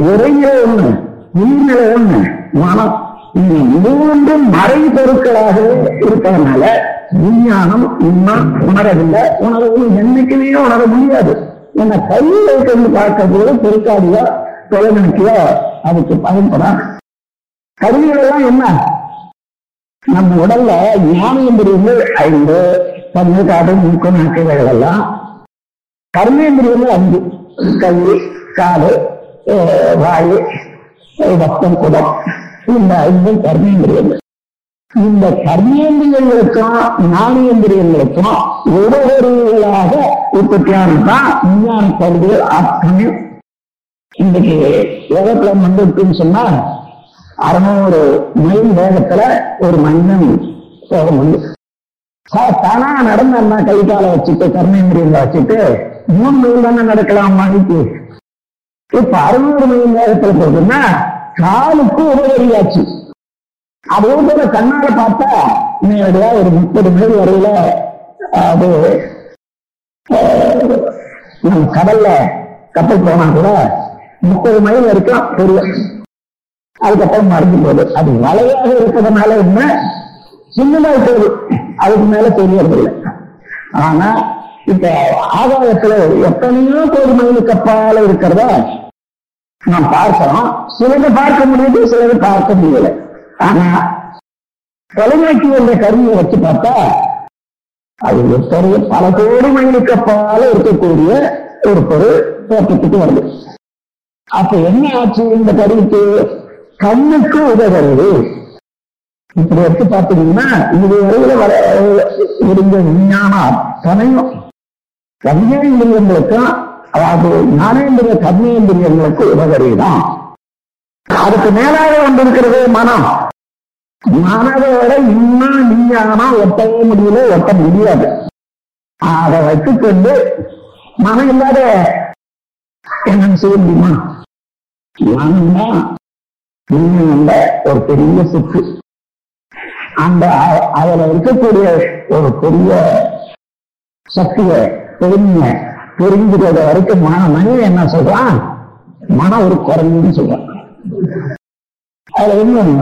இறைய ஒண்ணு நீங்கள ஒண்ணு. மனம். இந்த மூன்றும் மறை பொருட்களாகவே இருப்பதனால விஞ்ஞானம் இன்னும் உணரவில்லை. உணரவும் என்னைக்குமே உணர முடியாது. என்ன கையில் இருக்கிறது பார்க்க போது பெருக்காடியோ தொலைநோக்கியோ அதுக்கு பயன்படும். கருவிகள் எல்லாம் என்ன? நம்ம உடல்ல ஞானேந்திரியங்கள் ஐந்து கண்ணு காடு மூக்கு நாக்கு எல்லாம் கர்மேந்திரியங்கள் அஞ்சு கை காடு அஹ், ரத்தம் குடம் இந்த ஐந்தும் கர்மேந்திரியங்கள் இந்த கர்மேந்திரியங்களுக்கும் ஞானேந்திரியங்களுக்கும் ஒருவர்களாக உற்பத்தியானதான் விஞ்ஞான கருவிகள் அத்தனையும் இன்னைக்கு உலகத்துல வந்துருக்குன்னு சொன்னா அறுநூறு மைல் வேகத்துல ஒரு மனிதன் போக முடியும் தானா நடந்தா கை காலை வச்சுட்டு கர்மேந்திரியங்களை வச்சுட்டு மூணு மைல் தானே நடக்கலாம் மணிக்கு இப்ப அறுநூறு மணி நேரத்துல போகுதுன்னா காலுக்கு உபகரியாச்சு அதே போல கண்ணால பார்த்தா நேரடியா ஒரு முப்பது மைல் வரையில அது நம்ம கடல்ல கப்பல் போனா கூட முப்பது மைல் வரைக்கும் தெரியும். அதுக்கப்புறம் மறைஞ்சு போகுது. அது வலையாக இருக்கிறதுனால என்ன? சின்னதாக போகுது அதுக்கு மேல தெரியறது இல்லை ஆனா இப்ப ஆகாயத்துல எத்தனையோ கோடி மைலுக்கு அப்பால இருக்கிறத நாம் பார்க்கிறோம். சிலது பார்க்க முடியுது சிலது பார்க்க முடியல. ஆனா தொலைநோக்கி என்ற கருவியை வச்சு பார்த்தா அது எத்தனையோ பல கோடி மைலுக்கு அப்பால இருக்கக்கூடிய ஒரு பொருள் தோற்றத்துக்கு வருது. அப்ப என்ன ஆச்சு? இந்த கருவிக்கு கண்ணுக்கு உதவுறது. இப்படி எடுத்து பார்த்தீங்கன்னா இது வரையில வர இருந்த விஞ்ஞானம் அத்தனையும் கர்மேந்திரியங்களுக்கும் அதாவது ஞானேந்திர கர்மேந்திரியங்களுக்கு உதவுறதுதான் அதுக்கு மேலாக வந்திருக்கிறது மனம். மனதோட இன்னும் நீயானா ஒட்டவே முடியல ஒட்ட முடியாது. அதை வைத்துக்கொண்டு மனம் இல்லாத என்னன்னு செய்ய முடியுமா? மனம்தான் விஞ்ஞானம்ல ஒரு பெரிய சுற்று. அந்த அதுல இருக்கக்கூடிய ஒரு பெரிய சக்தியை பெருமைய புரிஞ்சுக்கிறத வரைக்கும் மன மனிதன் என்ன சொல்றான் மனம் ஒரு குரங்குன்னு சொல்றான் அதுல இன்னும்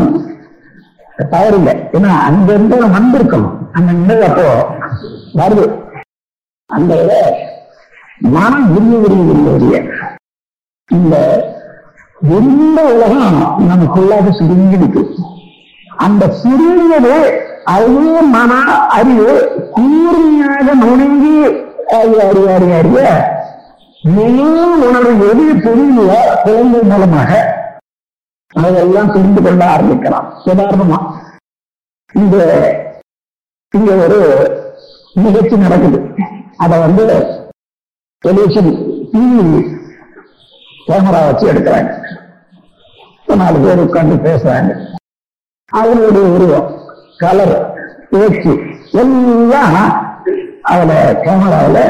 தவறு ஏன்னா அங்க இருந்து வந்திருக்கணும். அந்த நினைவு அப்போ வருது. அந்த மனம் விரிய விரிய விரிய விரிய இந்த எந்த உலகம் நமக்குள்ளாக சுருங்கி இருக்கு அந்த சுருங்கியது அதுவே மன அறிவு கூர்மையாக நுணுங்கி அறிய அறிய அறிய அறிய மேலும் உணர்வு எது தெரியல குழந்தை மூலமாக அதெல்லாம் தெரிந்து கொள்ள ஆரம்பிக்கலாம். உதாரணமா இந்த இங்க ஒரு நிகழ்ச்சி நடக்குது. அத வந்து டெலிவிஷன் டிவி கேமரா வச்சு எடுக்கிறாங்க. நாலு பேர் உட்காந்து பேசுறாங்க. அவங்களுடைய உருவம் கலர் பேச்சு எல்லாம் அதுல கேமராவில்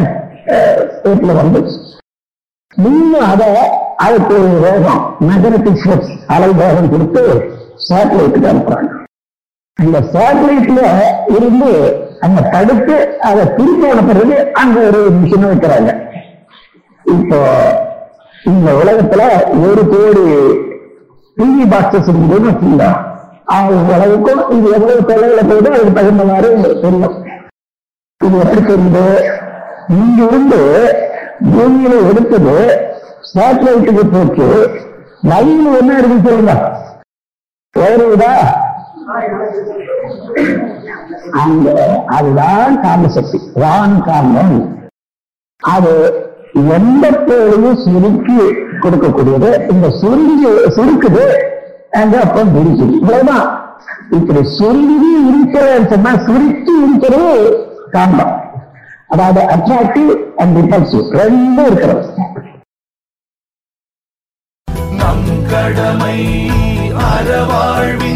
ஸ்டேட்ல வந்து நீங்க அதை அதுக்கு ஒரு வேகம் மேக்னட்டிக் ஃபோர்ஸ் அலை வேகம் கொடுத்து சேட்டலைட்டுக்கு அனுப்புறாங்க. அந்த சேட்டலைட்ல இருந்து அங்க தடுத்து அதை திருப்பி அனுப்புறது அங்க ஒரு மிஷின் வைக்கிறாங்க. இப்போ இந்த உலகத்துல ஒரு கோடி டிவி பாக்ஸஸ் இருந்ததுன்னு வச்சுருந்தா அவங்க உலகத்தும் இது எவ்வளவு தொலைவில் போகுது அதுக்கு தகுந்த மாதிரி தெரியும். இது எப்படி இங்கிருந்து இங்க இருந்து பூமியில எடுத்தது சேட்டலைட்டுக்கு போச்சு. லைன் என்ன இருக்கு சொல்லுங்க? வருதா அங்க அதுதான் காமசக்தி சக்தி வான் காந்தம். அது எந்த பேரையும் சுருக்கி கொடுக்கக்கூடியது. இந்த சுருங்கி சுருக்குது. அங்க அப்புறம் விரிக்குது. இவ்வளவுதான். இப்படி சுருங்கி இருக்கிறேன்னு சொன்னா சுருக்கி இருக்கிறது காம்பம் அதாவது அட்ராக்டிவ் அண்ட் ரிபல்சிவ் ரெண்டும் இருக்கிறது நம் கடமை அறவாழ்வின்